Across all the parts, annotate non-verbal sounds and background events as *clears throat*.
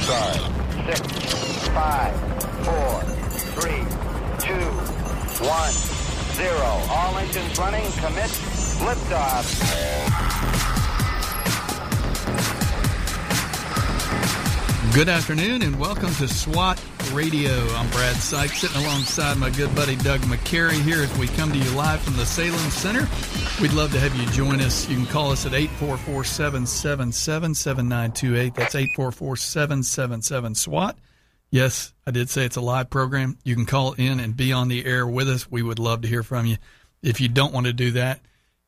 Five, six, five, four, three, two, one, zero. All engines running. Commit. Liftoff. Good afternoon and welcome to SWAT Radio. I'm Brad Sykes, sitting alongside my good buddy Doug McCary here as we come to you live from the Salem Center. We'd love to have you join us. You can call us at 844 777 7928. That's 844 777 SWAT. Yes, I did say it's a live program. You can call in and be on the air with us. We would love to hear from you. If you don't want to do that,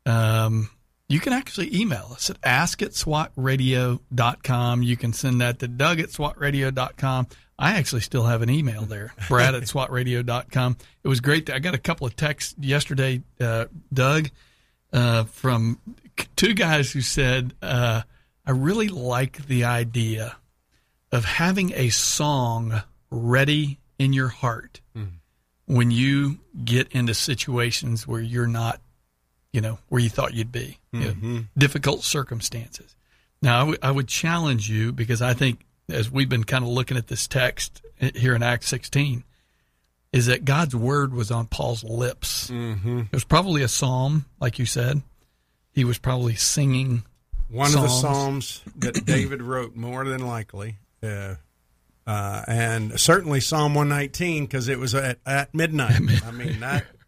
um, you can actually email us at ask at swatradio.com. You can send that to Doug at swatradio.com. I actually still have an email there, *laughs* Brad at swatradio.com. It was great. I got a couple of texts yesterday, uh, Doug, uh, from two guys who said, uh, I really like the idea of having a song ready in your heart when you get into situations where you're not you know, where you thought you'd be. You know, difficult circumstances. Now, I, w- I would challenge you because I think, as we've been kind of looking at this text here in Acts 16, is that God's word was on Paul's lips. Mm-hmm. It was probably a psalm, like you said. He was probably singing. One of the Psalms. psalms that *clears throat* David wrote, more than likely, uh, uh, and certainly Psalm one nineteen because it was at, at midnight. I mean that *laughs*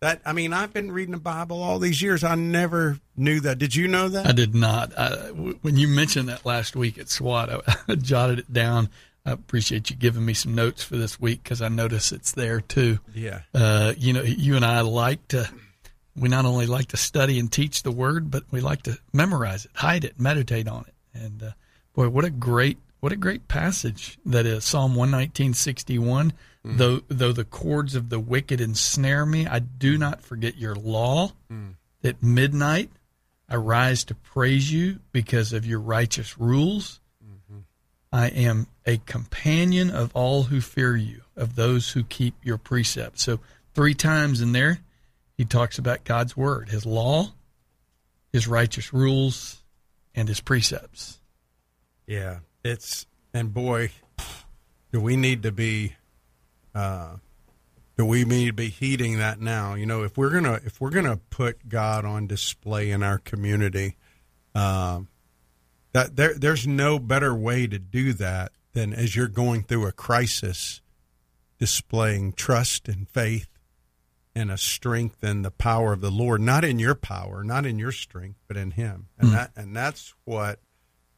that I mean I've been reading the Bible all these years. I never knew that. Did you know that? I did not. I, w- when you mentioned that last week at SWAT, I, *laughs* I jotted it down. I appreciate you giving me some notes for this week because I notice it's there too. yeah. uh, you know, you and I like to, we not only like to study and teach the word, but we like to memorize it, hide it, meditate on it. And uh, boy, what a great, what a great passage that is Psalm one nineteen sixty one. Mm-hmm. Though though the cords of the wicked ensnare me, I do mm. not forget your law. Mm. At midnight, I rise to praise you because of your righteous rules. Mm-hmm. I am a companion of all who fear you, of those who keep your precepts. So, three times in there, he talks about God's word, his law, his righteous rules, and his precepts. Yeah, it's and boy, do we need to be, uh, do we need to be heeding that now? You know, if we're gonna if we're gonna put God on display in our community, um, that there there's no better way to do that than as you're going through a crisis, displaying trust and faith and a strength and the power of the Lord, not in your power, not in your strength, but in Him, and that and that's what.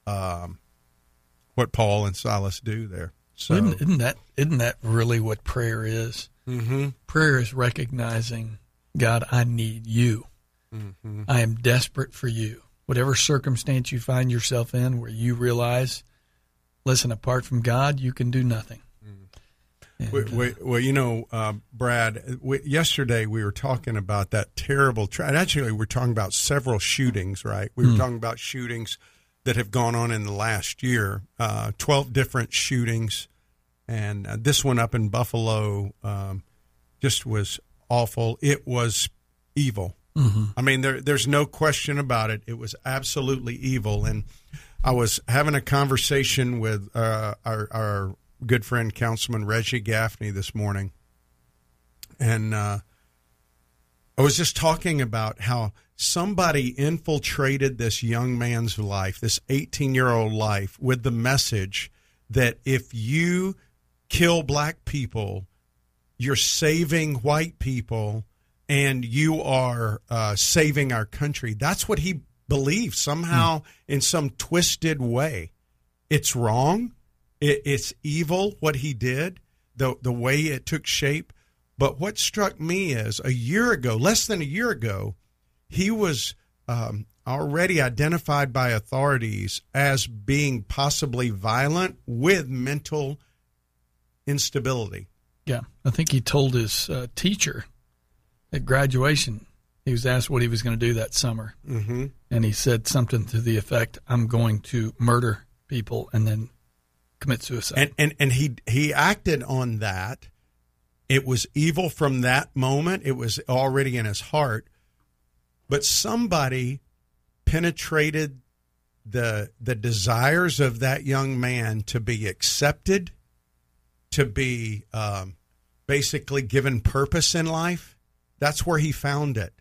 Um, what Paul and Silas do there. So isn't, isn't that isn't that really what prayer is? Mhm. Prayer is recognizing, God, I need you. Mm-hmm. I am desperate for you. Whatever circumstance you find yourself in, where you realize, listen, apart from God, you can do nothing. And, we, uh, we, well, you know, uh, Brad. We, yesterday we were talking about that terrible. Tra- actually, we're talking about several shootings. Right? We were talking about shootings that have gone on in the last year. Uh, Twelve different shootings, and uh, this one up in Buffalo um, just was awful. It was evil. I mean, there, there's no question about it. It was absolutely evil. And I was having a conversation with uh, our, our good friend, Councilman Reggie Gaffney, this morning. And uh, I was just talking about how somebody infiltrated this young man's life, this 18 year old life, with the message that if you kill black people, you're saving white people and you are uh, saving our country. That's what he believes somehow in some twisted way. It's wrong. It, it's evil what he did, the the way it took shape. But what struck me is a year ago, less than a year ago, he was um, already identified by authorities as being possibly violent with mental instability. yeah, I think he told his uh, teacher at graduation, he was asked what he was going to do that summer. Mm-hmm. And he said something to the effect, I'm going to murder people and then commit suicide. and and and he he acted on that. It was evil from that moment. It was already in his heart, but somebody penetrated the the desires of that young man to be accepted, to be um, basically given purpose in life, that's where he found it.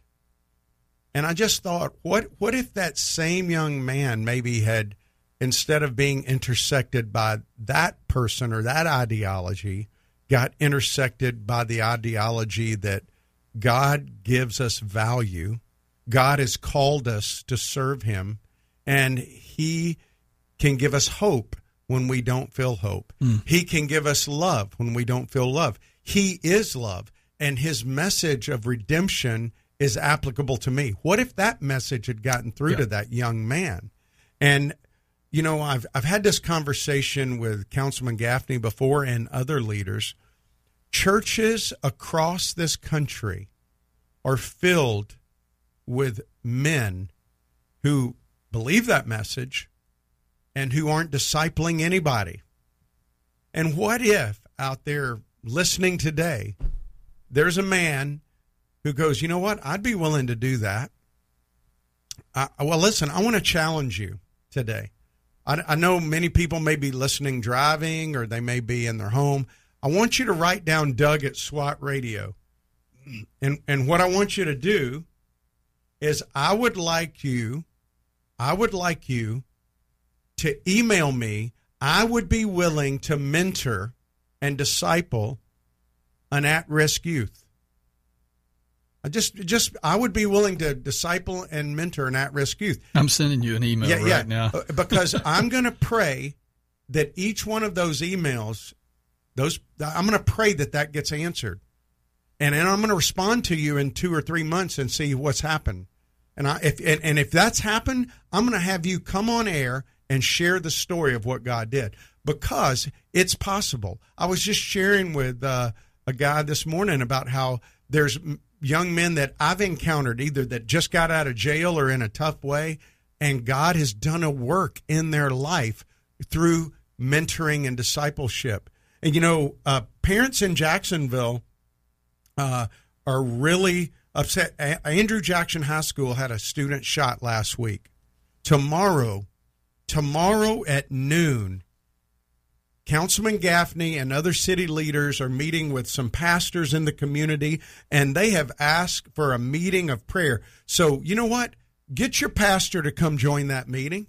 And I just thought, what what if that same young man maybe had instead of being intersected by that person or that ideology, got intersected by the ideology that God gives us value. God has called us to serve Him, and He can give us hope when we don't feel hope. Mm. He can give us love when we don't feel love. He is love, and His message of redemption is applicable to me. What if that message had gotten through yeah. to that young man? And you know, I've I've had this conversation with Councilman Gaffney before and other leaders. Churches across this country are filled with men who believe that message and who aren't discipling anybody. And what if out there listening today, there's a man who goes, you know what? I'd be willing to do that. Uh, well, listen, I want to challenge you today. I, I know many people may be listening driving or they may be in their home. I want you to write down Doug at SWAT Radio. And, and what I want you to do is I would like you, I would like you to email me. I would be willing to mentor and disciple an at risk youth. I just, just, I would be willing to disciple and mentor an at-risk youth. I'm sending you an email yeah, right yeah, now uh, because *laughs* I'm going to pray that each one of those emails, those, I'm going to pray that that gets answered, and I'm going to respond to you in two or three months and see what's happened. And I, if, and, and if that's happened, I'm going to have you come on air and share the story of what God did because it's possible. I was just sharing with uh, a guy this morning about how there's young men that I've encountered, either that just got out of jail or in a tough way, and God has done a work in their life through mentoring and discipleship. And you know, uh, parents in Jacksonville uh, are really upset. A- Andrew Jackson High School had a student shot last week. Tomorrow, tomorrow at noon, Councilman Gaffney and other city leaders are meeting with some pastors in the community, and they have asked for a meeting of prayer. So, you know what? Get your pastor to come join that meeting.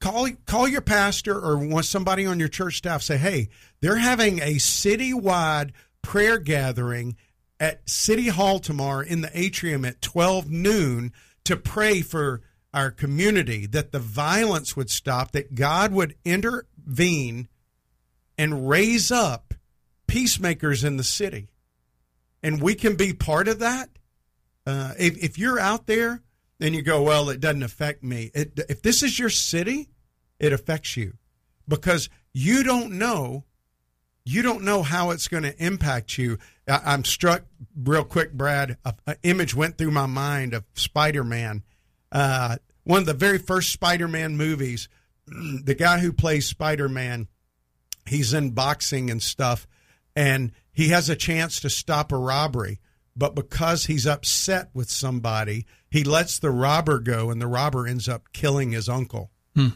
Call, call your pastor or somebody on your church staff. Say, hey, they're having a citywide prayer gathering at City Hall tomorrow in the atrium at 12 noon to pray for our community, that the violence would stop, that God would intervene and raise up peacemakers in the city. And we can be part of that. Uh, if, if you're out there and you go, well, it doesn't affect me. It, if this is your city, it affects you because you don't know. You don't know how it's going to impact you. I, am struck real quick, Brad. An image went through my mind of Spider Man. Uh, one of the very first Spider Man movies. *clears throat* The guy who plays Spider Man he's in boxing and stuff, and he has a chance to stop a robbery. But because he's upset with somebody, he lets the robber go, and the robber ends up killing his uncle, hmm.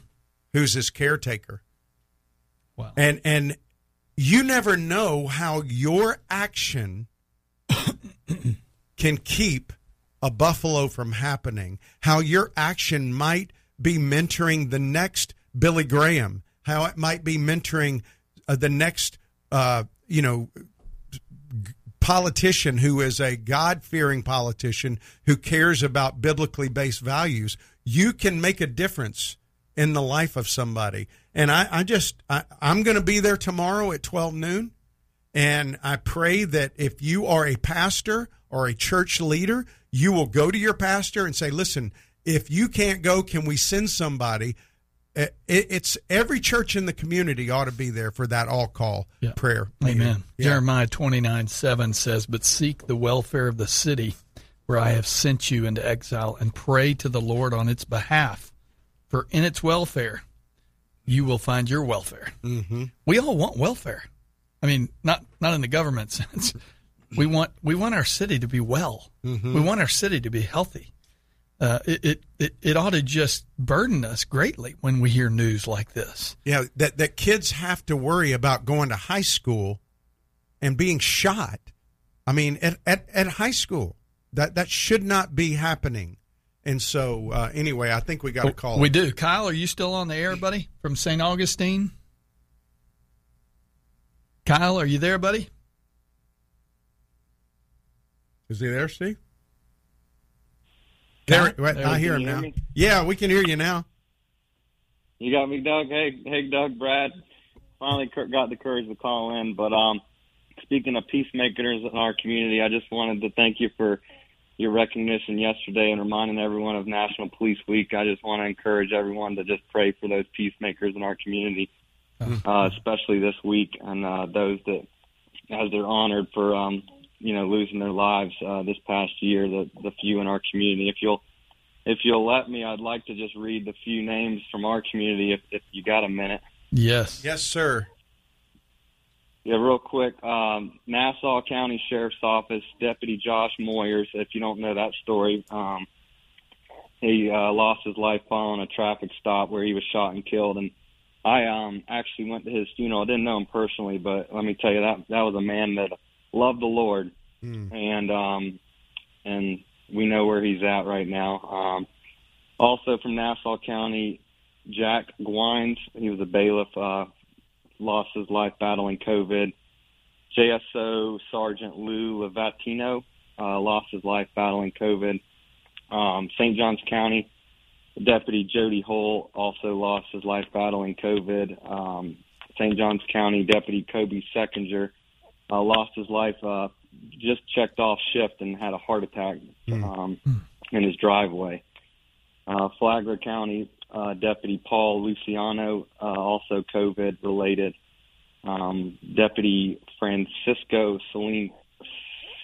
who's his caretaker. Wow. And and you never know how your action can keep a buffalo from happening. How your action might be mentoring the next Billy Graham. How it might be mentoring uh, the next, uh, you know, politician who is a God fearing politician who cares about biblically based values, you can make a difference in the life of somebody. And I, I just, I, I'm going to be there tomorrow at 12 noon. And I pray that if you are a pastor or a church leader, you will go to your pastor and say, listen, if you can't go, can we send somebody? Uh, it's every church in the community ought to be there for that all call yeah. prayer. Amen. Yeah. Jeremiah 29 7 says, But seek the welfare of the city where I have sent you into exile and pray to the Lord on its behalf, for in its welfare you will find your welfare. Mm-hmm. We all want welfare. I mean, not not in the government *laughs* sense. we want we want our city to be well. Mm-hmm. We want our city to be healthy. uh, it, it, it it ought to just burden us greatly when we hear news like this. Yeah, that that kids have to worry about going to high school and being shot. I mean, at at, at high school, that that should not be happening. And so, uh, anyway, I think we got a call. We do. Kyle, are you still on the air, buddy, from St. Augustine? Kyle, are you there, buddy? Is he there, Steve? There, Kyle? wait, There I hear him Can now. hear me? Yeah, we can hear you now. You got me, Doug. Hey, hey, Doug, Brad. Finally got the courage to call in. But um, speaking of peacemakers in our community, I just wanted to thank you for your recognition yesterday and reminding everyone of National Police Week. I just want to encourage everyone to just pray for those peacemakers in our community, uh, especially this week, and uh, those that, as they're honored for, um, you know, losing their lives uh, this past year, the the few in our community. If you'll if you'll let me, I'd like to just read the few names from our community if, if you got a minute. Yes. Yes, sir. Yeah, real quick. Um, Nassau County Sheriff's Office Deputy Josh Moyers. If you don't know that story, um, he uh, lost his life following a traffic stop where he was shot and killed. And I um, actually went to his funeral. I didn't know him personally, but let me tell you that that was a man that loved the Lord, Mm. and um, and we know where he's at right now. Um, also from Nassau County, Jack Gwines. He was a bailiff. Uh, lost his life battling COVID. JSO Sergeant Lou Levatino uh, lost his life battling COVID. Um, St. Johns County Deputy Jody Hull also lost his life battling COVID. Um, St. Johns County Deputy Kobe Seckinger uh, lost his life uh, just checked off shift and had a heart attack um, in his driveway. Uh, Flagler County uh, Deputy Paul Luciano, uh, also COVID related. Um, Deputy Francisco Celine,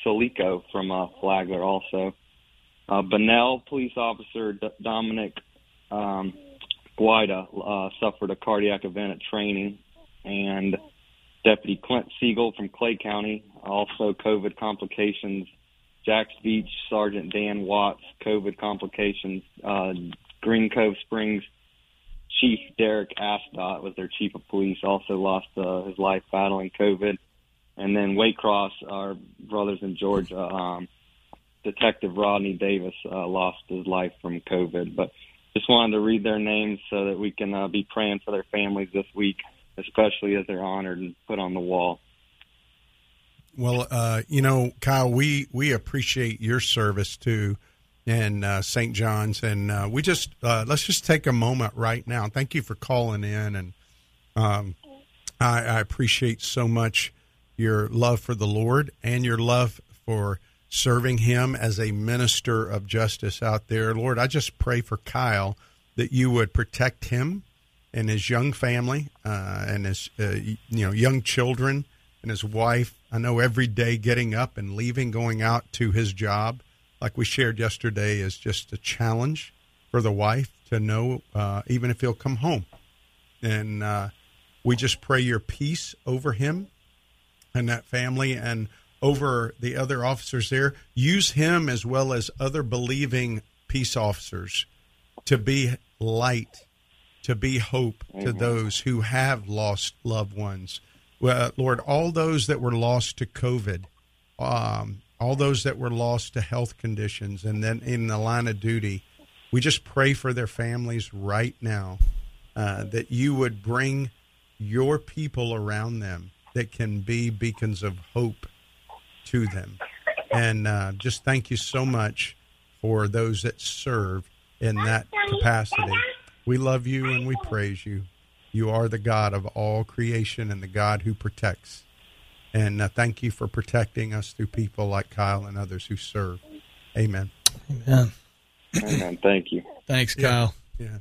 Salico from uh, Flagler also. Uh, Bunnell Police Officer D- Dominic um, Guida uh, suffered a cardiac event at training. And Deputy Clint Siegel from Clay County, also COVID complications. Jacks Beach Sergeant Dan Watts, COVID complications. Green Cove Springs Chief Derek Asdot was their chief of police, also lost uh, his life battling COVID. And then Waycross, our brothers in Georgia, um, Detective Rodney Davis uh, lost his life from COVID. But just wanted to read their names so that we can uh, be praying for their families this week, especially as they're honored and put on the wall. Well, uh, you know, Kyle, we we appreciate your service too, and uh, St. John's, and uh, we just uh, let's just take a moment right now. Thank you for calling in, and um, I, I appreciate so much your love for the Lord and your love for serving Him as a minister of justice out there. Lord, I just pray for Kyle that you would protect him and his young family uh, and his uh, you know young children and his wife. I know every day getting up and leaving, going out to his job, like we shared yesterday, is just a challenge for the wife to know, uh, even if he'll come home. And uh, we just pray your peace over him and that family and over the other officers there. Use him as well as other believing peace officers to be light, to be hope to those who have lost loved ones. Well, Lord, all those that were lost to COVID, um, all those that were lost to health conditions, and then in the line of duty, we just pray for their families right now uh, that you would bring your people around them that can be beacons of hope to them. And uh, just thank you so much for those that serve in that capacity. We love you and we praise you. You are the God of all creation and the God who protects. And uh, thank you for protecting us through people like Kyle and others who serve. Amen. Amen. Amen. Thank you. Thanks, Yeah. Kyle. Yeah.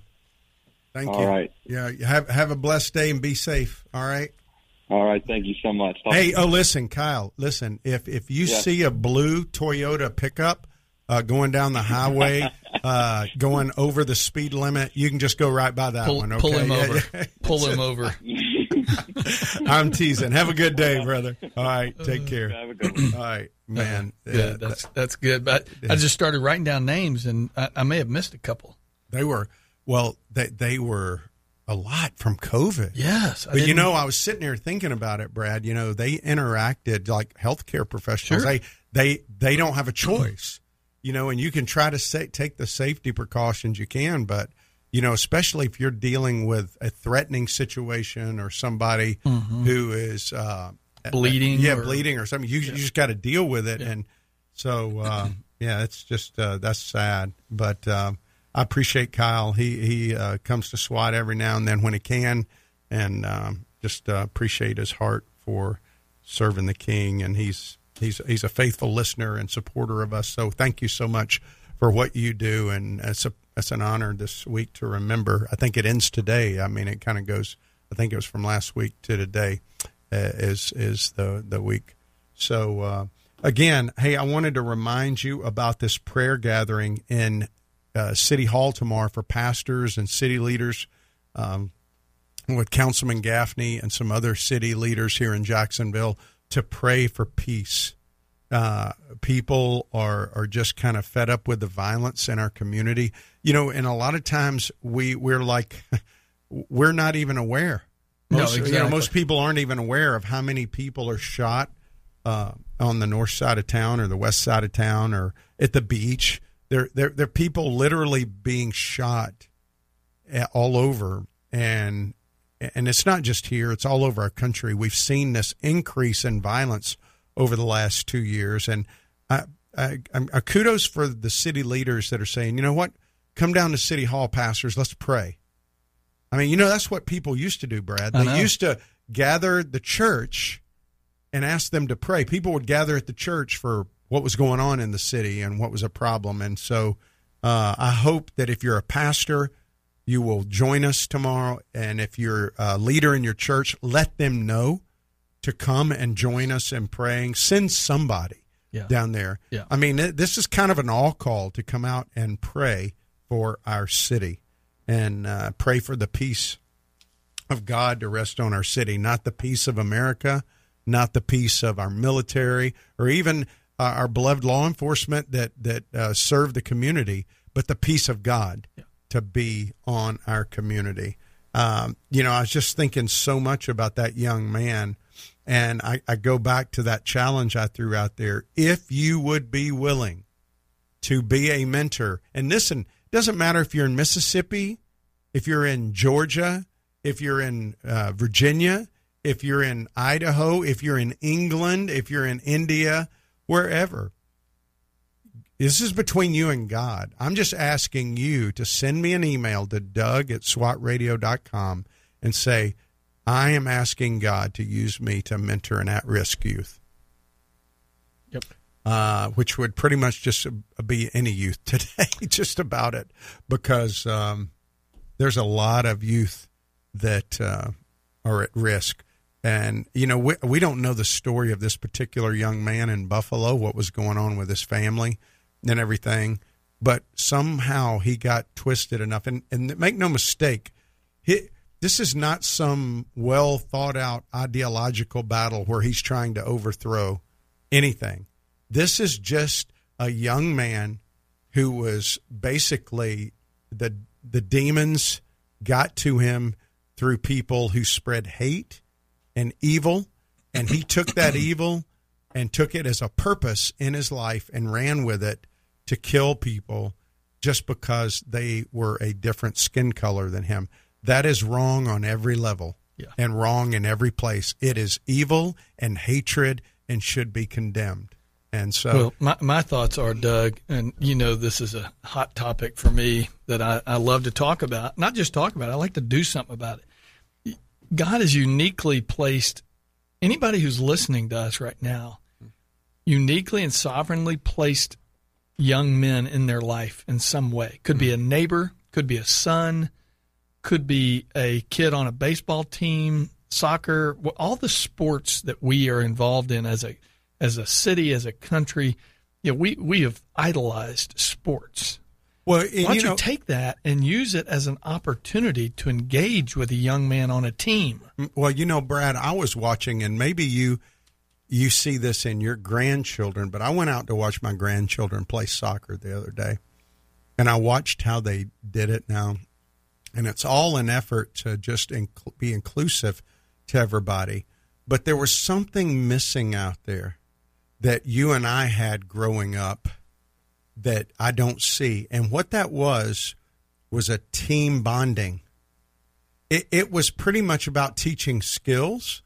Thank All you. right. Yeah. Have have a blessed day and be safe. All right. All right. Thank you so much. Talk- Hey, oh, listen, Kyle. Listen, if if you Yeah. see a blue Toyota pickup uh, going down the highway, *laughs* uh, going over the speed limit, you can just go right by that Pull, one. Okay. pull him Yeah, over. yeah. *laughs* Pull him over. *laughs* I'm teasing. Have a good day, brother. All right, take care. Have a good one. All right, man. Yeah, that's that's good. But I just started writing down names, and I, I may have missed a couple. they were well. They they were a lot from COVID. Yes, I But you know, I was sitting here thinking about it, Brad. You know, they interacted like healthcare professionals. Sure. They they they don't have a choice. You know, and you can try to say, take the safety precautions you can, but you know, especially if you're dealing with a threatening situation or somebody who is uh, Bleeding yeah, or- bleeding or something. You, you just got to deal with it, and so uh, *laughs* yeah, it's just uh, that's sad. But um, I appreciate Kyle. He he uh, comes to SWAT every now and then when he can, and um, just uh, appreciate his heart for serving the King. And he's he's he's a faithful listener and supporter of us. So thank you so much for what you do, and it's it's an honor this week to remember. I think it ends today. I mean, it kind of goes. I think it was from last week to today. Uh, is is the the week. So uh, again, hey, I wanted to remind you about this prayer gathering in uh, City Hall tomorrow for pastors and city leaders. Um, with Councilman Gaffney and some other city leaders here in Jacksonville to pray for peace. Uh, people are are just kind of fed up with the violence in our community, you know, and a lot of times we we're like *laughs* we're not even aware. No, Most, you know, most people aren't even aware of how many people are shot uh, on the north side of town or the west side of town or at the beach. There are they're people literally being shot a- all over, and and it's not just here; it's all over our country. We've seen this increase in violence over the last two years, and I, I, I'm, kudos for the city leaders that are saying, you know what, come down to City Hall, pastors, let's pray. I mean, you know, that's what people used to do, Brad. They used to gather the church and ask them to pray. People would gather at the church for what was going on in the city and what was a problem. And so uh, I hope that if you're a pastor, you will join us tomorrow. And if you're a leader in your church, let them know to come and join us in praying. Send somebody Yeah. down there. Yeah. I mean, this is kind of an all call to come out and pray for our city and uh, pray for the peace of God to rest on our city, not the peace of America, not the peace of our military, or even uh, our beloved law enforcement that that uh, serve the community, but the peace of God to be on our community. Um, you know, I was just thinking so much about that young man, and I, I go back to that challenge I threw out there. If you would be willing to be a mentor, and listen, doesn't matter if you're in Mississippi, if you're in Georgia, if you're in uh, Virginia, if you're in Idaho, if you're in England, if you're in India, wherever. This is between you and God. I'm just asking you to send me an email to Doug at swatradio.com and say, I am asking God to use me to mentor an at risk youth. Yep. Uh, which would pretty much just be any youth *laughs* today, just about it, because um, there's a lot of youth that uh, are at risk. And, you know, we, we don't know the story of this particular young man in Buffalo, what was going on with his family and everything. But somehow he got twisted enough. And, and make no mistake, he, this is not some well thought out ideological battle where he's trying to overthrow anything. This is just a young man who was basically the the demons got to him through people who spread hate and evil and he took that *coughs* evil and took it as a purpose in his life and ran with it to kill people just because they were a different skin color than him that is wrong on every level Yeah. and wrong in every place it is evil and hatred and should be condemned and so Well, my, my thoughts are, Doug, and you know this is a hot topic for me that I, I love to talk about. Not just talk about it, I like to do something about it. God has uniquely placed anybody who's listening to us right now, uniquely and sovereignly placed young men in their life in some way. Could be a neighbor, could be a son, could be a kid on a baseball team, soccer, all the sports that we are involved in as a as a city, as a country. You know, we we have idolized sports, Well, Why don't you you, take that and use it as an opportunity to engage with a young man on a team? Well, you know, Brad, I was watching, and maybe you you see this in your grandchildren, but I went out to watch my grandchildren play soccer the other day, and I watched how they did it now, and it's all an effort to just inc- be inclusive to everybody. But there was something missing out there that you and I had growing up that I don't see, and what that was was a team bonding it, it was pretty much about teaching skills,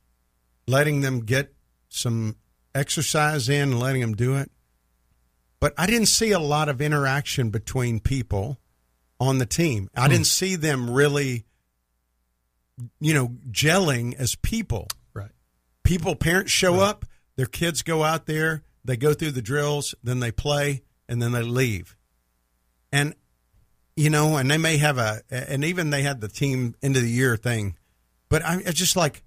letting them get some exercise in, and letting them do it. But I didn't see a lot of interaction between people on the team. I hmm. didn't see them really, you know, gelling as people. Right. People, parents show up, their kids go out there, they go through the drills, then they play, and then they leave. And you know, and they may have a, and even they had the team end of the year thing. But I, it's just like,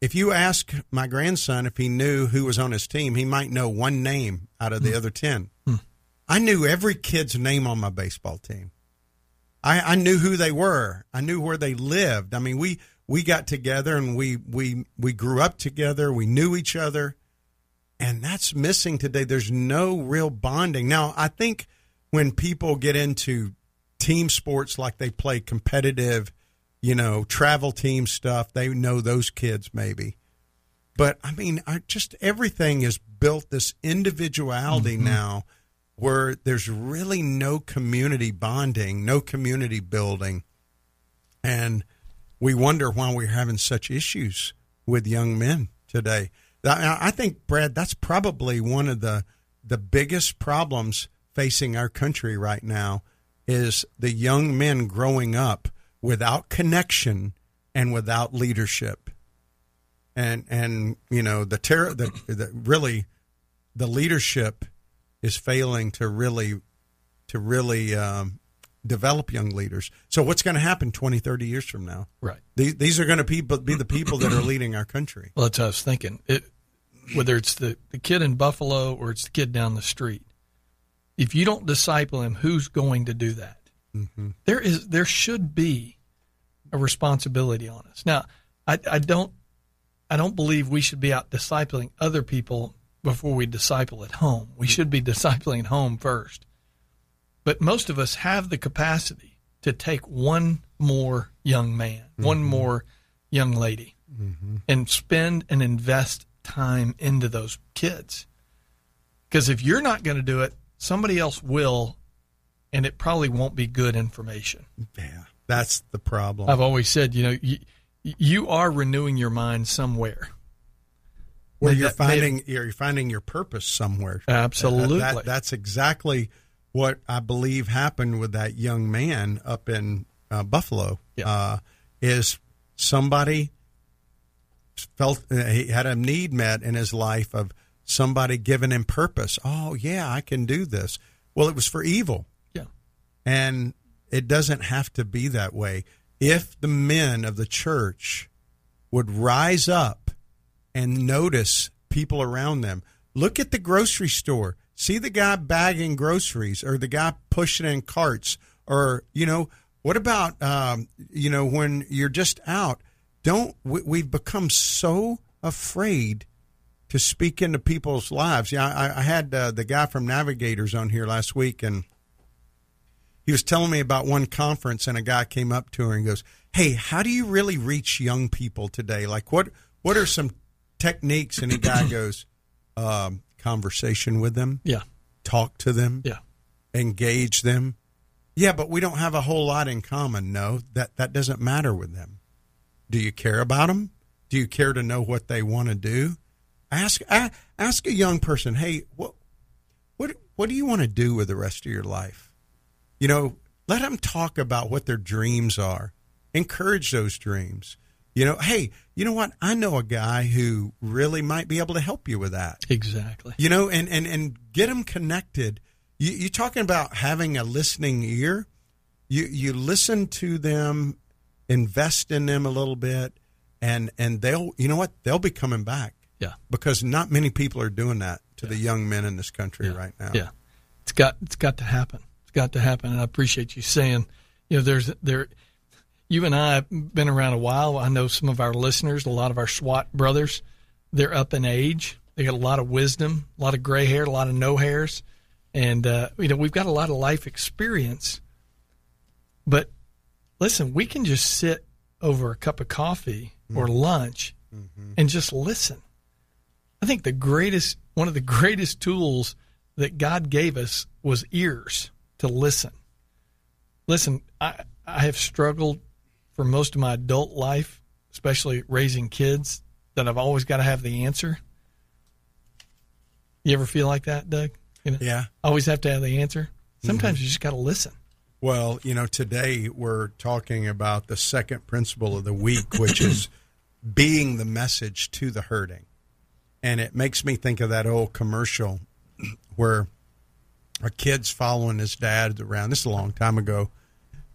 if you ask my grandson if he knew who was on his team, he might know one name out of the hmm. other 10. Hmm. I knew every kid's name on my baseball team. I, I knew who they were. I knew where they lived. I mean, we, we got together and we, we, we grew up together. We knew each other. And that's missing today. There's no real bonding. Now, I think when people get into team sports like they play competitive, you know, travel team stuff, they know those kids maybe. But I mean, I just everything is built this individuality mm-hmm. now where there's really no community bonding, no community building. And we wonder why we're having such issues with young men today. I think, Brad, that's probably one of the the biggest problems facing our country right now is the young men growing up without connection and without leadership. And and you know the terror the, the really the leadership is failing to really to really um, develop young leaders. So what's going to happen 20, 30 years from now? Right. These, these are going to be, be the people that are leading our country. Well, that's what I was thinking. It, whether it's the, the kid in Buffalo or it's the kid down the street, if you don't disciple him, who's going to do that? There is there should be a responsibility on us. Now, I, I don't I don't believe we should be out discipling other people before we disciple at home. We mm-hmm. should be discipling at home first. But most of us have the capacity to take one more young man, mm-hmm. one more young lady, mm-hmm. and spend and invest time into those kids. Because if you're not going to do it, somebody else will, and it probably won't be good information. Yeah, that's the problem. I've always said, you know, you, you are renewing your mind somewhere. Where you're that- finding you're finding your purpose somewhere. Absolutely. Uh, that- that's exactly what I believe happened with that young man up in uh, Buffalo. Yeah. Uh, is somebody felt uh, he had a need met in his life of somebody giving him purpose. Oh yeah, I can do this. Well, it was for evil. Yeah. And it doesn't have to be that way. If the men of the church would rise up and notice people around them, look at the grocery store, see the guy bagging groceries or the guy pushing in carts, or, you know, what about, um, you know, when you're just out? Don't, we, we've become so afraid to speak into people's lives. Yeah, I, I had uh, the guy from Navigators on here last week, and he was telling me about one conference, and a guy came up to her and goes, "Hey, how do you really reach young people today? Like, what what are some techniques?" And the guy *coughs* goes, um, "Conversation with them, Yeah. talk to them, Yeah. engage them." Yeah, but we don't have a whole lot in common. No, that that doesn't matter with them. Do you care about them? Do you care to know what they want to do? Ask a- ask a young person, "Hey, what what what do you want to do with the rest of your life?" You know, let them talk about what their dreams are. Encourage those dreams. You know, hey, you know what? I know a guy who really might be able to help you with that Exactly. you know and and and get them connected you, you're talking about having a listening ear you you listen to them invest in them a little bit and and they'll you know what they'll be coming back Yeah. because not many people are doing that to the young men in this country Yeah. right now Yeah. It's got it's got to happen. It's got to happen. And I appreciate you saying, you know, there's there. You and I have been around a while. I know some of our listeners, a lot of our SWAT brothers, they're up in age. They got a lot of wisdom, a lot of gray hair, a lot of no hairs, and uh, you know we've got a lot of life experience. But listen, we can just sit over a cup of coffee or Mm-hmm. lunch and just listen. I think the greatest, one of the greatest tools that God gave us was ears to listen. Listen, I, I have struggled for most of my adult life, especially raising kids, that I've always got to have the answer. You ever feel like that, Doug? You know, Yeah. always have to have the answer. Sometimes mm-hmm. you just got to listen. Well, you know, today we're talking about the second principle of the week, which is *coughs* being the message to the hurting. And it makes me think of that old commercial *coughs* where a kid's following his dad around. This is a long time ago.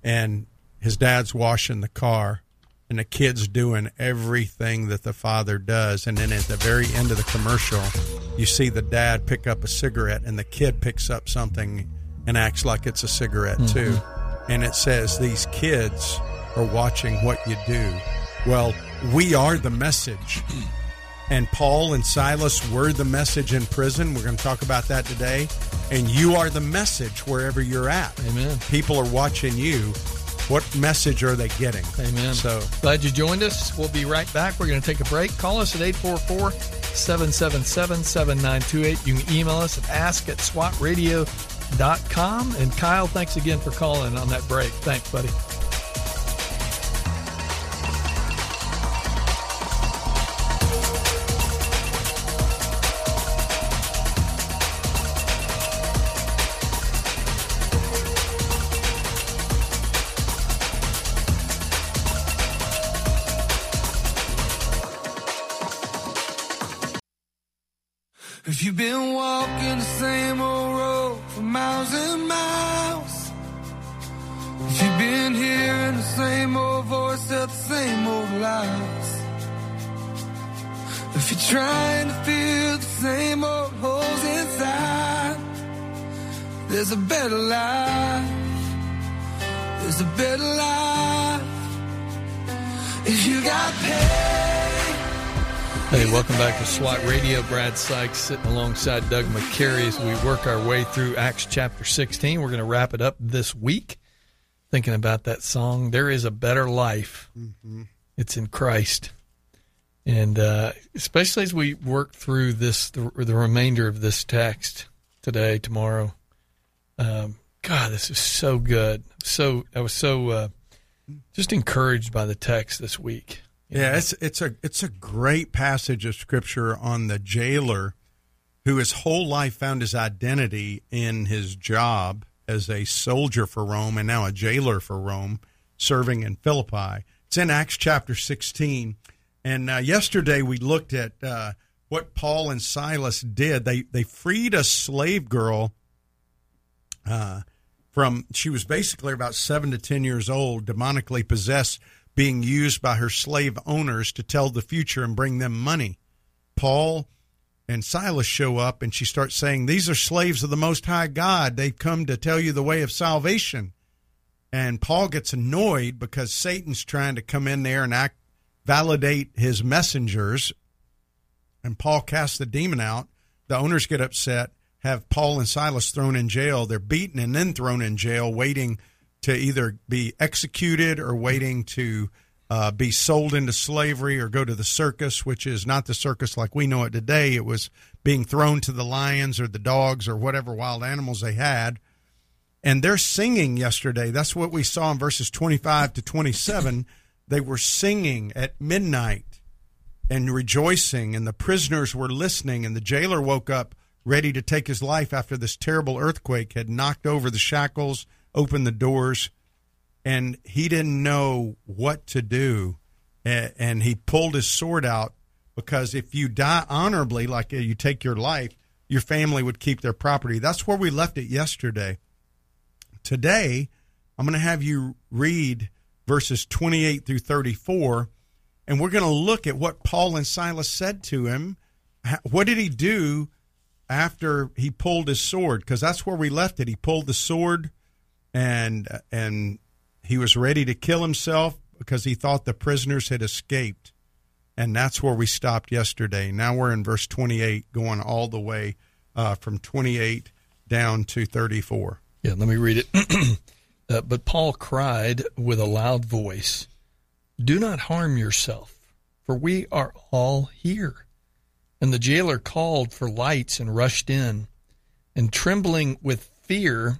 And his dad's washing the car, and the kid's doing everything that the father does. And then at the very end of the commercial, you see the dad pick up a cigarette, and the kid picks up something and acts like it's a cigarette mm-hmm. too. And it says, These kids are watching what you do. Well, we are the message. And Paul and Silas were the message in prison. We're going to talk about that today. And you are the message wherever you're at. Amen. People are watching you. What message are they getting? Amen. So, Glad you joined us. We'll be right back. We're going to take a break. Call us at 844 777 7928. You can email us at ask at swatradio.com. And Kyle, thanks again for calling on that break. Thanks, buddy. Hey, welcome back to SWAT Radio. Brad Sykes sitting alongside Doug McCary as we work our way through Acts chapter 16. We're going to wrap it up this week thinking about that song, There is a Better Life. It's in Christ. And uh, especially as we work through this, the, the remainder of this text today, tomorrow, um, God, this is so good. So I was so uh, just encouraged by the text this week. You yeah, know? it's it's a it's a great passage of scripture on the jailer who his whole life found his identity in his job as a soldier for Rome and now a jailer for Rome, serving in Philippi. It's in Acts chapter 16. And uh, yesterday we looked at uh, what Paul and Silas did. They they freed a slave girl uh, from she was basically about seven to ten years old, demonically possessed, being used by her slave owners to tell the future and bring them money. Paul and Silas show up, and she starts saying, "These are slaves of the Most High God. They've come to tell you the way of salvation." And Paul gets annoyed because Satan's trying to come in there and act validate his messengers. And Paul casts the demon out. The owners get upset, have Paul and Silas thrown in jail. They're beaten and then thrown in jail, waiting to either be executed or waiting to uh, be sold into slavery or go to the circus, which is not the circus like we know it today. It was being thrown to the lions or the dogs or whatever wild animals they had. And they're singing yesterday. That's what we saw in verses 25 to 27. They were singing at midnight and rejoicing, and the prisoners were listening, and the jailer woke up ready to take his life after this terrible earthquake had knocked over the shackles, opened the doors, and he didn't know what to do. A- And he pulled his sword out because if you die honorably, like uh, you take your life, your family would keep their property. That's where we left it yesterday. Today, I'm going to have you read verses 28 through 34, and we're going to look at what Paul and Silas said to him. What did he do after he pulled his sword? Because that's where we left it. He pulled the sword and and he was ready to kill himself because he thought the prisoners had escaped. And that's where we stopped yesterday. Now we're in verse 28, going all the way uh, from 28 down to 34. Yeah, let me read it. *clears throat* uh, but Paul cried with a loud voice, Do not harm yourself, for we are all here. And the jailer called for lights and rushed in. And trembling with fear,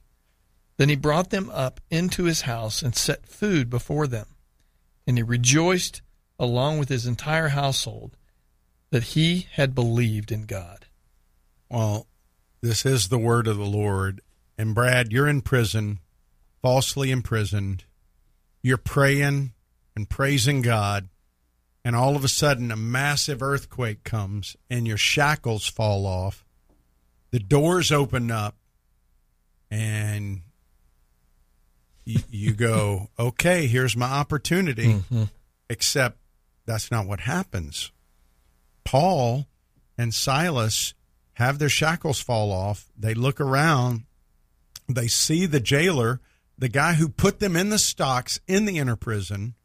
Then he brought them up into his house and set food before them. And he rejoiced along with his entire household that he had believed in God. Well, this is the word of the Lord. And Brad, you're in prison, falsely imprisoned. You're praying and praising God. And all of a sudden, a massive earthquake comes and your shackles fall off. The doors open up and you, you go, okay, here's my opportunity. Mm-hmm. Except that's not what happens. Paul and Silas have their shackles fall off. They look around. They see the jailer, the guy who put them in the stocks in the inner prison,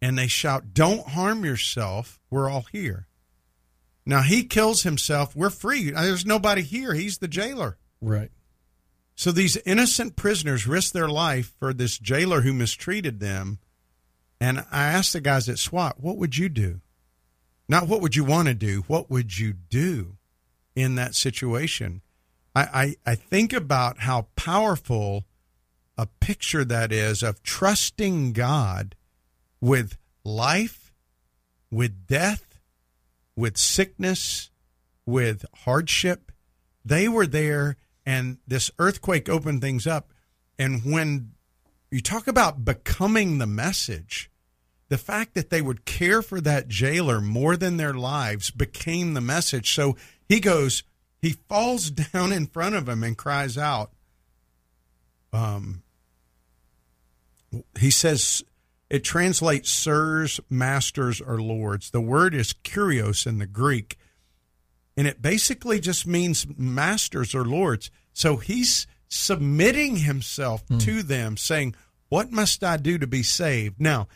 and they shout, Don't harm yourself. We're all here. Now he kills himself. We're free. There's nobody here. He's the jailer. Right. So these innocent prisoners risked their life for this jailer who mistreated them. And I asked the guys at SWAT, what would you do? Not what would you want to do, what would you do in that situation? I, I, I think about how powerful a picture that is of trusting God with life, with death, with sickness, with hardship. They were there and this earthquake opened things up. And when you talk about becoming the message, the fact that they would care for that jailer more than their lives became the message. So he goes, he falls *laughs* down in front of him and cries out. Um, he says, it translates sirs, masters, or lords. The word is kurios in the Greek and it basically just means masters or lords. So he's submitting himself mm. to them, saying, What must I do to be saved? Now,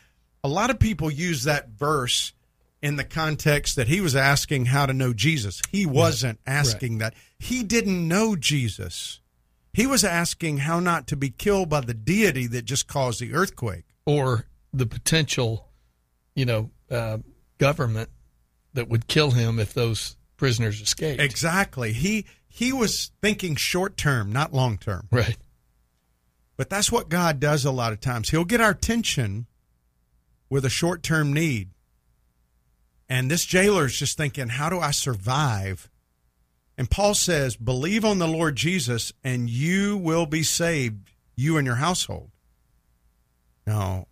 a lot of people use that verse in the context that he was asking how to know Jesus. He wasn't right. asking right. that. He didn't know Jesus. He was asking how not to be killed by the deity that just caused the earthquake. Or the potential, you know, uh, government that would kill him if those prisoners escaped. Exactly. He he was thinking short term, not long term. Right. But that's what God does a lot of times. He'll get our attention with a short term need. And this jailer is just thinking, how do I survive? And Paul says, believe on the Lord Jesus and you will be saved, you and your household. Now,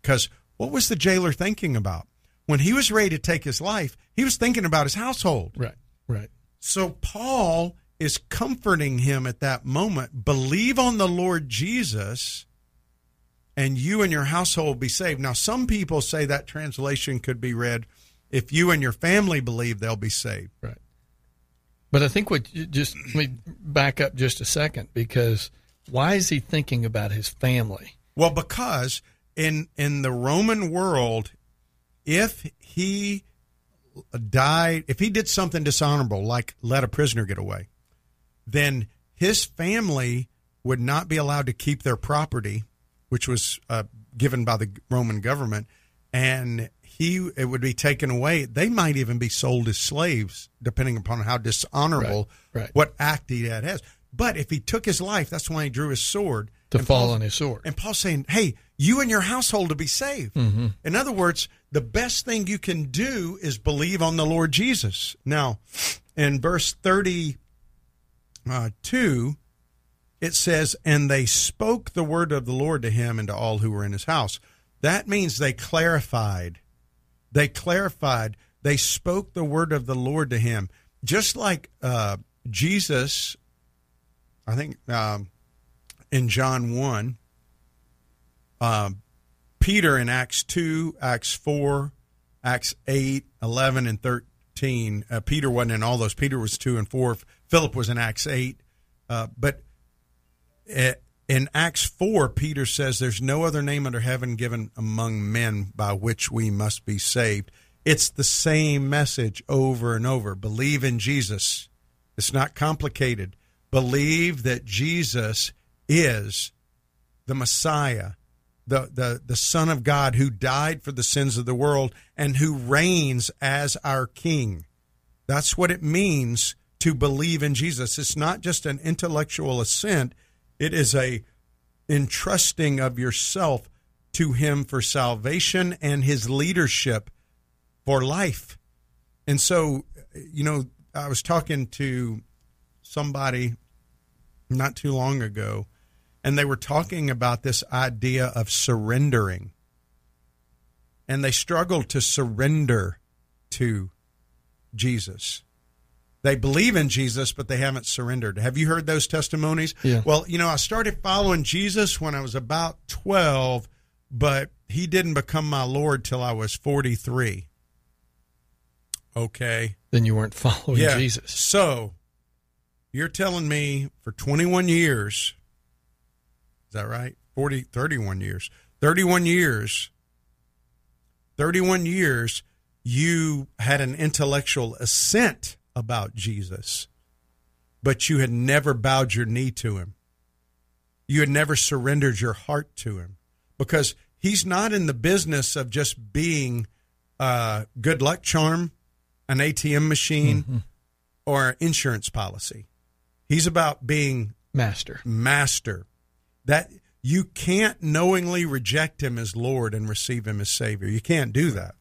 because what was the jailer thinking about? When he was ready to take his life, he was thinking about his household. Right, right. So Paul is comforting him at that moment. Believe on the Lord Jesus, and you and your household be saved. Now, some people say that translation could be read, if you and your family believe, they'll be saved. Right. But I think what just let me back up just a second because why is he thinking about his family? Well, because in in the Roman world, if he died, if he did something dishonorable, like let a prisoner get away, then his family would not be allowed to keep their property, which was uh, given by the Roman government, and he it would be taken away. They might even be sold as slaves, depending upon how dishonorable right, right. what act he had has. But if he took his life, that's why he drew his sword to fall on his sword. And Paul's saying, "Hey, you and your household to be saved." Mm-hmm. In other words, the best thing you can do is believe on the Lord Jesus. Now, in verse thirty-two, it says, and they spoke the word of the Lord to him and to all who were in his house. That means they clarified. They clarified. They spoke the word of the Lord to him. Just like uh, Jesus, I think um, in John 1, um, Peter in Acts 2, Acts 4, Acts 8, 11, and 13. Uh, Peter wasn't in all those. Peter was 2 and 4. Philip was in Acts 8. Uh, but uh, in Acts 4, Peter says, There's no other name under heaven given among men by which we must be saved. It's the same message over and over. Believe in Jesus. It's not complicated. Believe that Jesus is the Messiah, the, the, the Son of God who died for the sins of the world and who reigns as our King. That's what it means to believe in Jesus. It's not just an intellectual assent, it is a entrusting of yourself to him for salvation and his leadership for life. And so, you know, I was talking to somebody not too long ago and they were talking about this idea of surrendering. And they struggled to surrender to Jesus. They believe in Jesus, but they haven't surrendered. Have you heard those testimonies? Yeah. Well, you know, I started following Jesus when I was about 12, but he didn't become my Lord till I was 43. Okay. Then you weren't *laughs* following yeah. Jesus. So you're telling me for 21 years, is that right? 40, 31 years. 31 years. 31 years, you had an intellectual assent about Jesus, but you had never bowed your knee to him. You had never surrendered your heart to him because he's not in the business of just being a good luck charm, an ATM machine, Mm-hmm. or insurance policy. He's about being Master. master. That you can't knowingly reject him as Lord and receive him as Savior. You can't do that.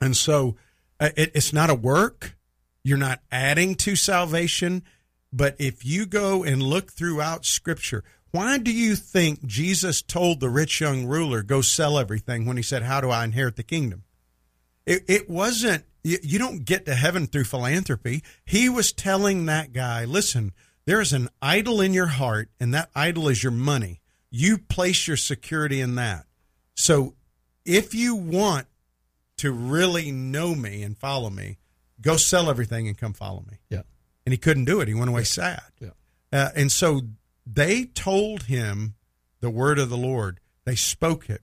And so uh, it, it's not a work. You're not adding to salvation. But if you go and look throughout Scripture, why do you think Jesus told the rich young ruler, go sell everything when he said, How do I inherit the kingdom? It, it wasn't, you, you don't get to heaven through philanthropy. He was telling that guy, listen, there's an idol in your heart, and that idol is your money. You place your security in that. So if you want to really know me and follow me, go sell everything and come follow me. Yeah. And he couldn't do it. He went away sad. Yeah. Uh, and so they told him the word of the Lord. They spoke it.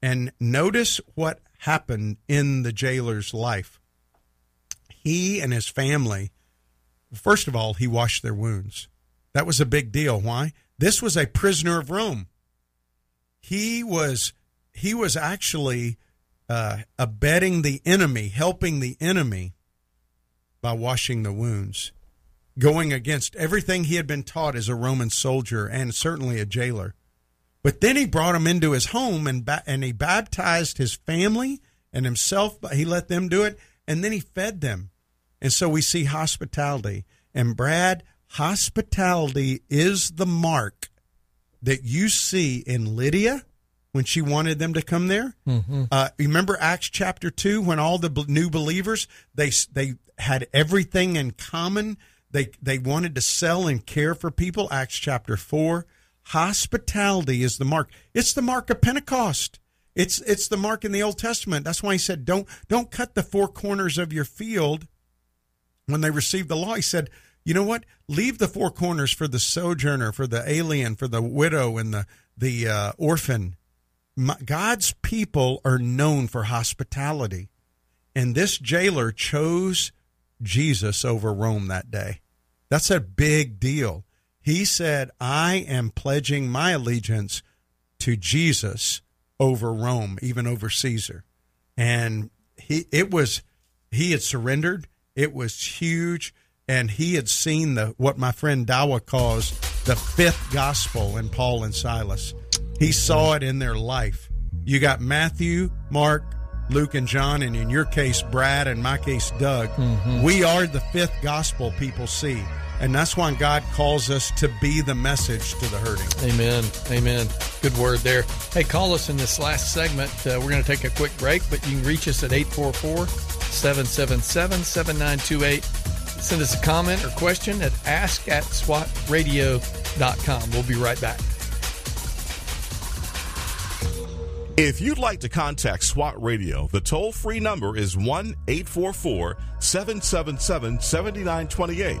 And notice what happened in the jailer's life. He and his family, first of all, he washed their wounds. That was a big deal. Why? This was a prisoner of Rome. He was he was actually uh, abetting the enemy, helping the enemy by washing the wounds, going against everything he had been taught as a Roman soldier and certainly a jailer. But then he brought him into his home and ba- and he baptized his family and himself. But he let them do it, and then he fed them. And so we see hospitality. And Brad, hospitality is the mark that you see in Lydia when she wanted them to come there. Uh, remember Acts chapter two when all the new believers they they had everything in common. They they wanted to sell and care for people. Acts chapter four. Hospitality is the mark. It's the mark of Pentecost. It's it's the mark in the Old Testament. That's why he said don't don't cut the four corners of your field when they received the law, he said, "You know what? Leave the four corners for the sojourner, for the alien, for the widow, and the the uh, orphan." My, God's people are known for hospitality, and this jailer chose Jesus over Rome that day. That's a big deal. He said, "I am pledging my allegiance to Jesus over Rome, even over Caesar," and he it was he had surrendered. It was huge, and he had seen the what my friend Dawa calls the fifth gospel in Paul and Silas. He saw it in their life. You got Matthew, Mark, Luke, and John, and in your case, Brad, and my case, Doug. Mm-hmm. We are the fifth gospel people see. And that's why God calls us to be the message to the hurting. Amen. Amen. Good word there. Hey, call us in this last segment. Uh, we're going to take a quick break, but you can reach us at 844 777 7928. Send us a comment or question at ask at swatradio.com. We'll be right back. If you'd like to contact SWAT Radio, the toll free number is 1 844 777 7928.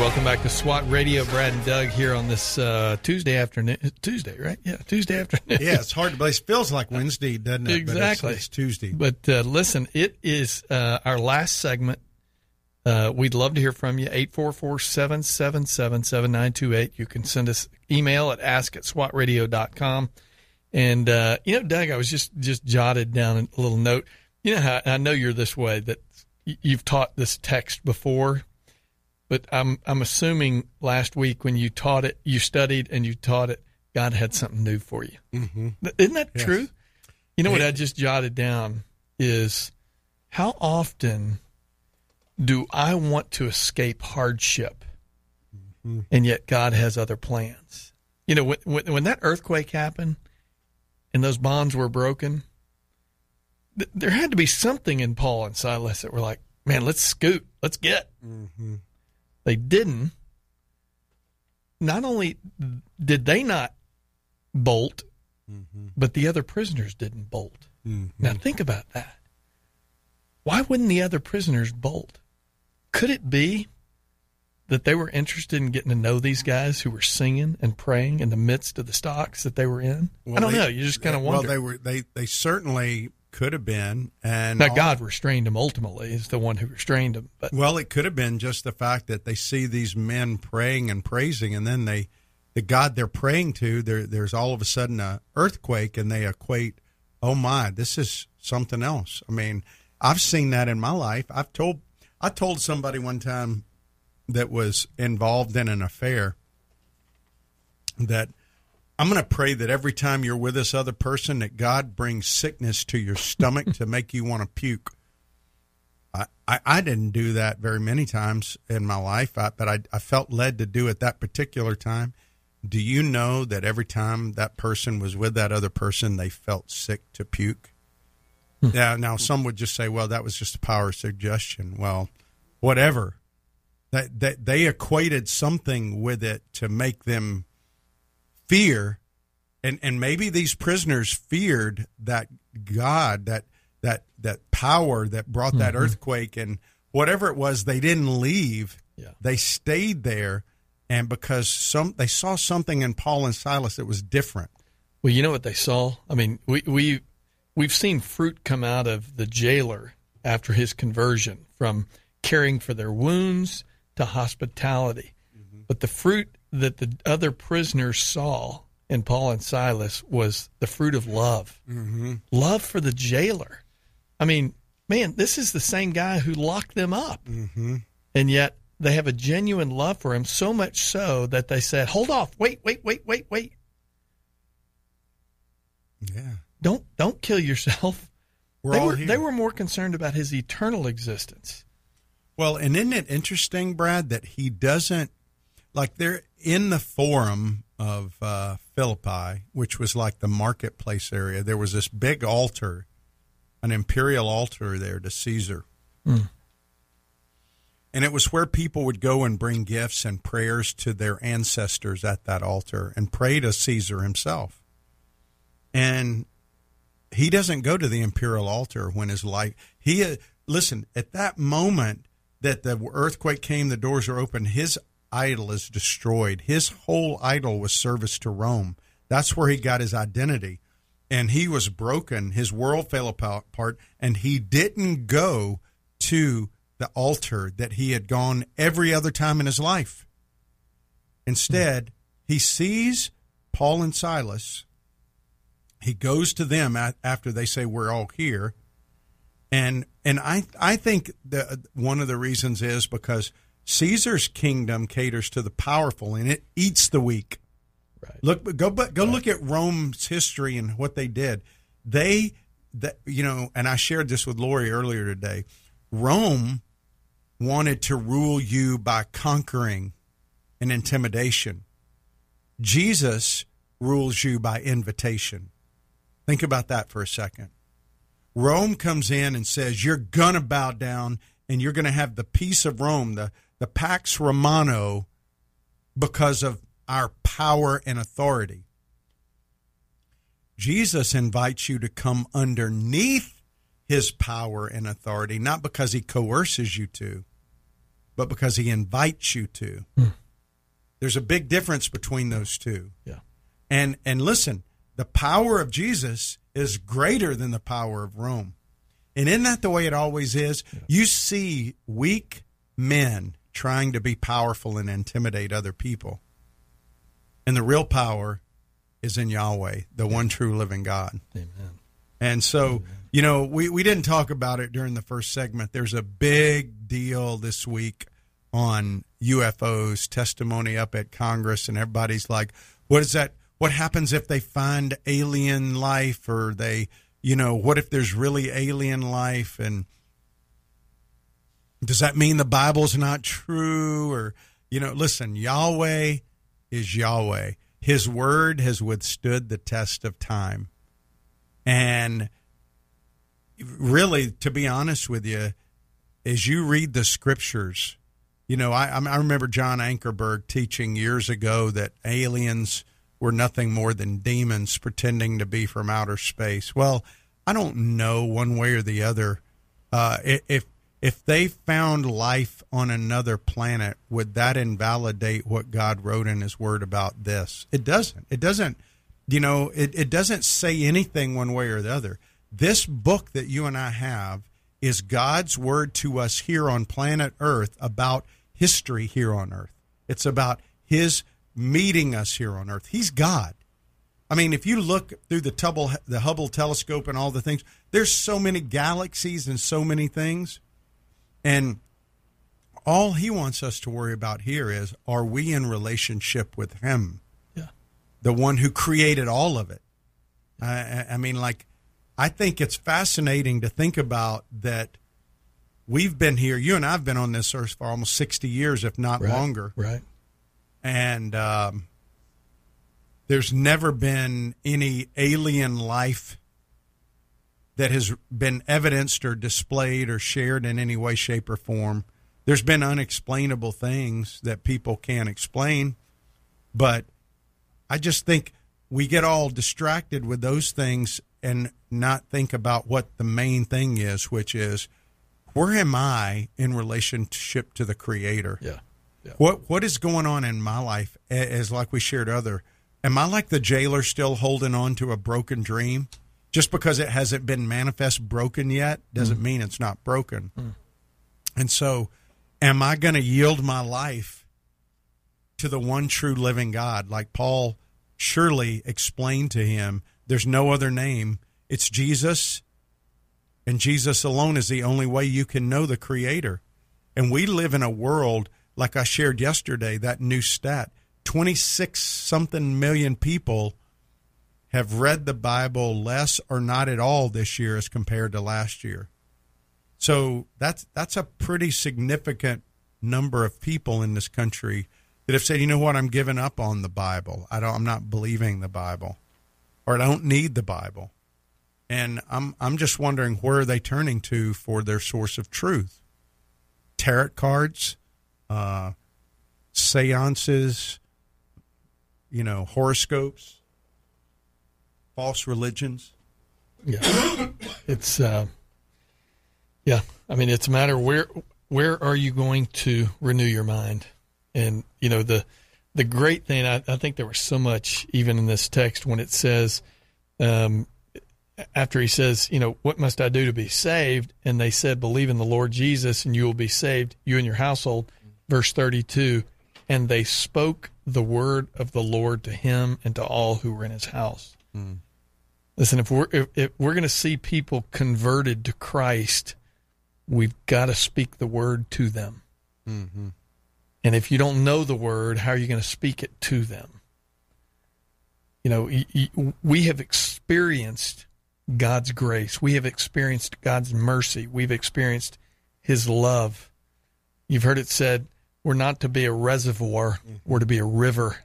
welcome back to SWAT Radio. Brad and Doug here on this uh, Tuesday afternoon. Tuesday, right? Yeah, Tuesday afternoon. Yeah, it's hard to believe. It feels like Wednesday, doesn't it? But it's- Exactly. it's, Tuesday. But uh, listen, it is uh, our last segment. Uh, we'd love to hear from you. 844-777-7928. You can send us email at ask at swatradio.com. And, uh, you know, Doug, I was just, just jotted down a little note. You know how I know you're this way that you've taught this text before, but I'm, I'm assuming last week when you taught it, you studied and you taught it, God had something new for you. Mm-hmm. Isn't that Yes. true? You know what I just jotted down is how often do I want to escape hardship, and yet God has other plans? You know, when, when, that earthquake happened and those bonds were broken, th- there had to be something in Paul and Silas that were like, man, let's scoot, let's get. They didn't. Not only did they not bolt, mm-hmm. but the other prisoners didn't bolt. Mm-hmm. Now think about that. Why wouldn't the other prisoners bolt? Could it be that they were interested in getting to know these guys who were singing and praying in the midst of the stocks that they were in? Well, I don't they- know. You just kind of wonder. Well, they were they they certainly could have been, and now all- God restrained him Ultimately, is the one who restrained him But Well, it could have been just the fact that they see these men praying and praising, and then they, the God they're praying to, there, there's all of a sudden a earthquake, and they equate, oh my, this is something else. I mean, I've seen that in my life. I've told, I told somebody one time that was involved in an affair that I'm going to pray that every time you're with this other person, that God brings sickness to your stomach to make you want to puke. I, I, I didn't do that very many times in my life, I, but I, I felt led to do it that particular time. Do you know that every time that person was with that other person, they felt sick to puke? Hmm. Yeah. Now, some would just say, "Well, that was just the power of suggestion." Well, whatever. That that they equated something with it to make them fear, and and maybe these prisoners feared that God, that that that power that brought that mm-hmm. earthquake and whatever it was, they didn't leave. Yeah. They stayed there, and because some they saw something in Paul and Silas that was different. Well, you know what they saw? I mean, we we we've seen fruit come out of the jailer after his conversion from caring for their wounds to hospitality. Mm-hmm. But the fruit that the other prisoners saw in Paul and Silas was the fruit of love. Mm-hmm. Love for the jailer. I mean, man, this is the same guy who locked them up. Mm-hmm. And yet they have a genuine love for him, so much so that they said, Hold off, wait, wait, wait, wait, wait. Yeah. Don't don't kill yourself. *laughs* We're they were here. they were more concerned about his eternal existence. Well, and isn't it interesting, Brad, that he doesn't like they're in the forum of uh, Philippi, which was like the marketplace area. There was this big altar, an imperial altar there to Caesar, and it was where people would go and bring gifts and prayers to their ancestors at that altar and pray to Caesar himself. And he doesn't go to the imperial altar when his life he uh, listen at that moment that the earthquake came the doors are open his idol is destroyed. His whole idol was service to rome. That's where he got his identity. And he was broken. His world fell apart and he didn't go to the altar that he had gone every other time in his life. Instead he sees paul and silas. He goes to them after they say we're all here. And and i i think the one of the reasons is because caesar's kingdom caters to the powerful and it eats the weak. Right. look go but go look at rome's history and what they did. They that you know and i shared this with lori earlier today. Rome wanted to rule you by conquering and intimidation. Jesus rules you by invitation. Think about that for a second. Rome comes in and says, You're going to bow down and you're going to have the peace of Rome, the, the Pax Romana, because of our power and authority. Jesus invites you to come underneath his power and authority, not because he coerces you to, but because he invites you to. Hmm. There's a big difference between those two. Yeah. And and listen, the power of Jesus is greater than the power of Rome. And isn't that the way it always is? You see weak men trying to be powerful and intimidate other people. And the real power is in Yahweh, the one true living God. Amen. And so, you know, we, we didn't talk about it during the first segment. There's a big deal this week on UFOs, testimony up at Congress, and everybody's like, what is that? What happens if they find alien life or they, you know, what if there's really alien life? And does that mean the Bible's not true? Or, you know, listen, Yahweh is Yahweh. His word has withstood the test of time. And really, to be honest with you, as you read the scriptures, you know, I, I remember John Ankerberg teaching years ago that aliens were nothing more than demons pretending to be from outer space. Well, I don't know one way or the other. Uh, if if they found life on another planet, would that invalidate what God wrote in His Word about this? It doesn't. It doesn't. You know, it, it doesn't say anything one way or the other. This book that you and I have is God's word to us here on planet Earth about history here on Earth. It's about His meeting us here on Earth. He's God. I mean, if you look through the Hubble, the Hubble telescope and all the things, there's so many galaxies and so many things. And all he wants us to worry about here is are we in relationship with him? Yeah. The one who created all of it. I, I mean, like, I think it's fascinating to think about that we've been here, you and I have been on this earth for almost 60 years, if not Right. longer Right. and um, there's never been any alien life that has been evidenced or displayed or shared in any way, shape, or form. There's been unexplainable things that people can't explain, but I just think we get all distracted with those things and not think about what the main thing is, which is where am I in relationship to the Creator? Yeah. Yeah. What what is going on in my life? As like we shared other, am I like the jailer still holding on to a broken dream? Just because it hasn't been manifest broken yet doesn't mm. mean it's not broken. Mm. And so, am I going to yield my life to the one true living God? Like Paul surely explained to him, there's no other name. It's Jesus, and Jesus alone is the only way you can know the Creator. And we live in a world, like I shared yesterday, that new stat 26 something million people have read the Bible less or not at all this year as compared to last year. So that's that's a pretty significant number of people in this country that have said, you know what, I'm giving up on the Bible. I don't I'm not believing the Bible. Or I don't need the Bible. And I'm I'm just wondering where are they turning to for their source of truth? Tarot cards, uh, seances, you know, horoscopes, false religions. Yeah, *coughs* it's uh, yeah. I mean, it's a matter where where are you going to renew your mind, and you know the the great thing. I, I think there was so much even in this text when it says, um, after he says, you know, what must I do to be saved? And they said, believe in the Lord Jesus, and you will be saved, you and your household. Verse thirty two, and they spoke the word of the Lord to him and to all who were in his house. Mm. Listen, if we're if, if we're going to see people converted to Christ, we've got to speak the word to them. Mm-hmm. And if you don't know the word, how are you going to speak it to them? You know, y- y- we have experienced God's grace. We have experienced God's mercy. We've experienced His love. You've heard it said, we're not to be a reservoir, mm-hmm. we're to be a river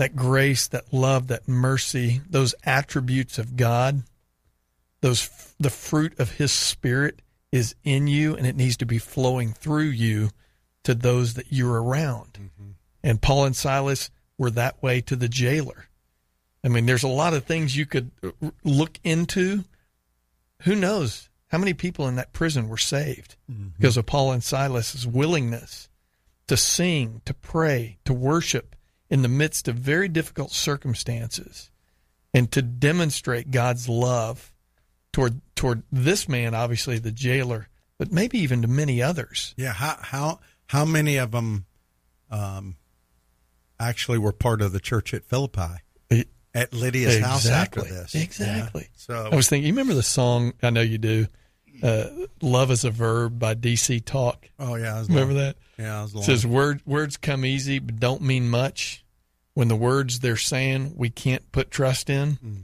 that grace, that love, that mercy, those attributes of God, those the fruit of His Spirit is in you, and it needs to be flowing through you to those that you're around. Mm-hmm. And Paul and Silas were that way to the jailer. I mean, there's a lot of things you could look into. Who knows how many people in that prison were saved mm-hmm. because of Paul and Silas's willingness to sing, to pray, to worship in the midst of very difficult circumstances and to demonstrate God's love toward toward this man obviously the jailer but maybe even to many others Yeah, how how how many of them um, actually were part of the church at Philippi It- at Lydia's house after exactly this? exactly Yeah. So I was thinking you remember the song I know you do uh, love is a verb by DC Talk oh yeah, I was remember long. that Yeah, It says word, words come easy but don't mean much. When the words they're saying we can't put trust in, Mm.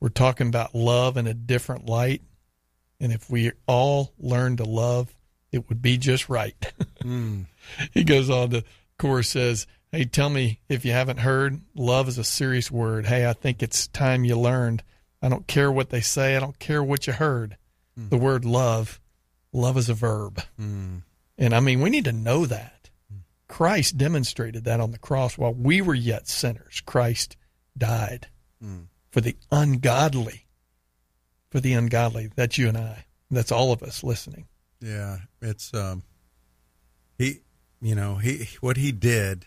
we're talking about love in a different light. And if we all learn to love, it would be just right. *laughs* Mm. he goes on, the chorus says, Hey, tell me if you haven't heard, love is a serious word. Hey, I think it's time you learned. I don't care what they say, I don't care what you heard. The word love, love is a verb. Mm. And I mean, we need to know that. Christ demonstrated that on the cross while we were yet sinners. Christ died for the ungodly. For the ungodly. That's you and I. That's all of us listening. Yeah, it's um, he, you know, he what he did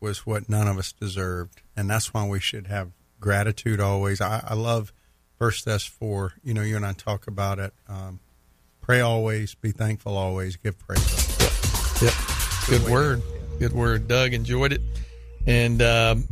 was what none of us deserved, and that's why we should have gratitude always. I, I love First Thess four. You know, you and I talk about it. Um, pray always, be thankful always, give praise. Yep. Good word. Good word. Doug enjoyed it. And um,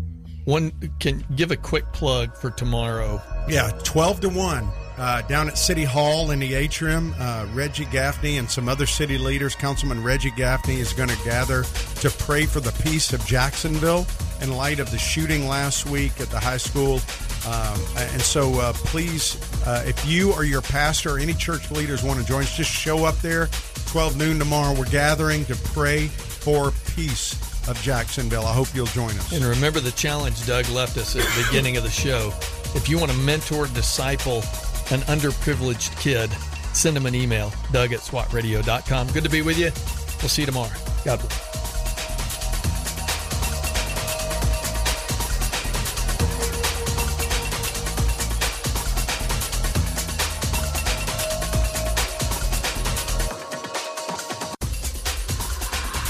one can give a quick plug for tomorrow. Yeah, 12 to 1. Uh, down at City Hall in the atrium, uh, Reggie Gaffney and some other city leaders, Councilman Reggie Gaffney, is going to gather to pray for the peace of Jacksonville in light of the shooting last week at the high school. Um, and so uh, please, uh, if you or your pastor or any church leaders want to join us, just show up there. 12 noon tomorrow. We're gathering to pray for peace of Jacksonville. I hope you'll join us. And remember the challenge Doug left us at the beginning of the show. If you want to mentor, disciple an underprivileged kid, send him an email, doug at swatradio.com. Good to be with you. We'll see you tomorrow. God bless.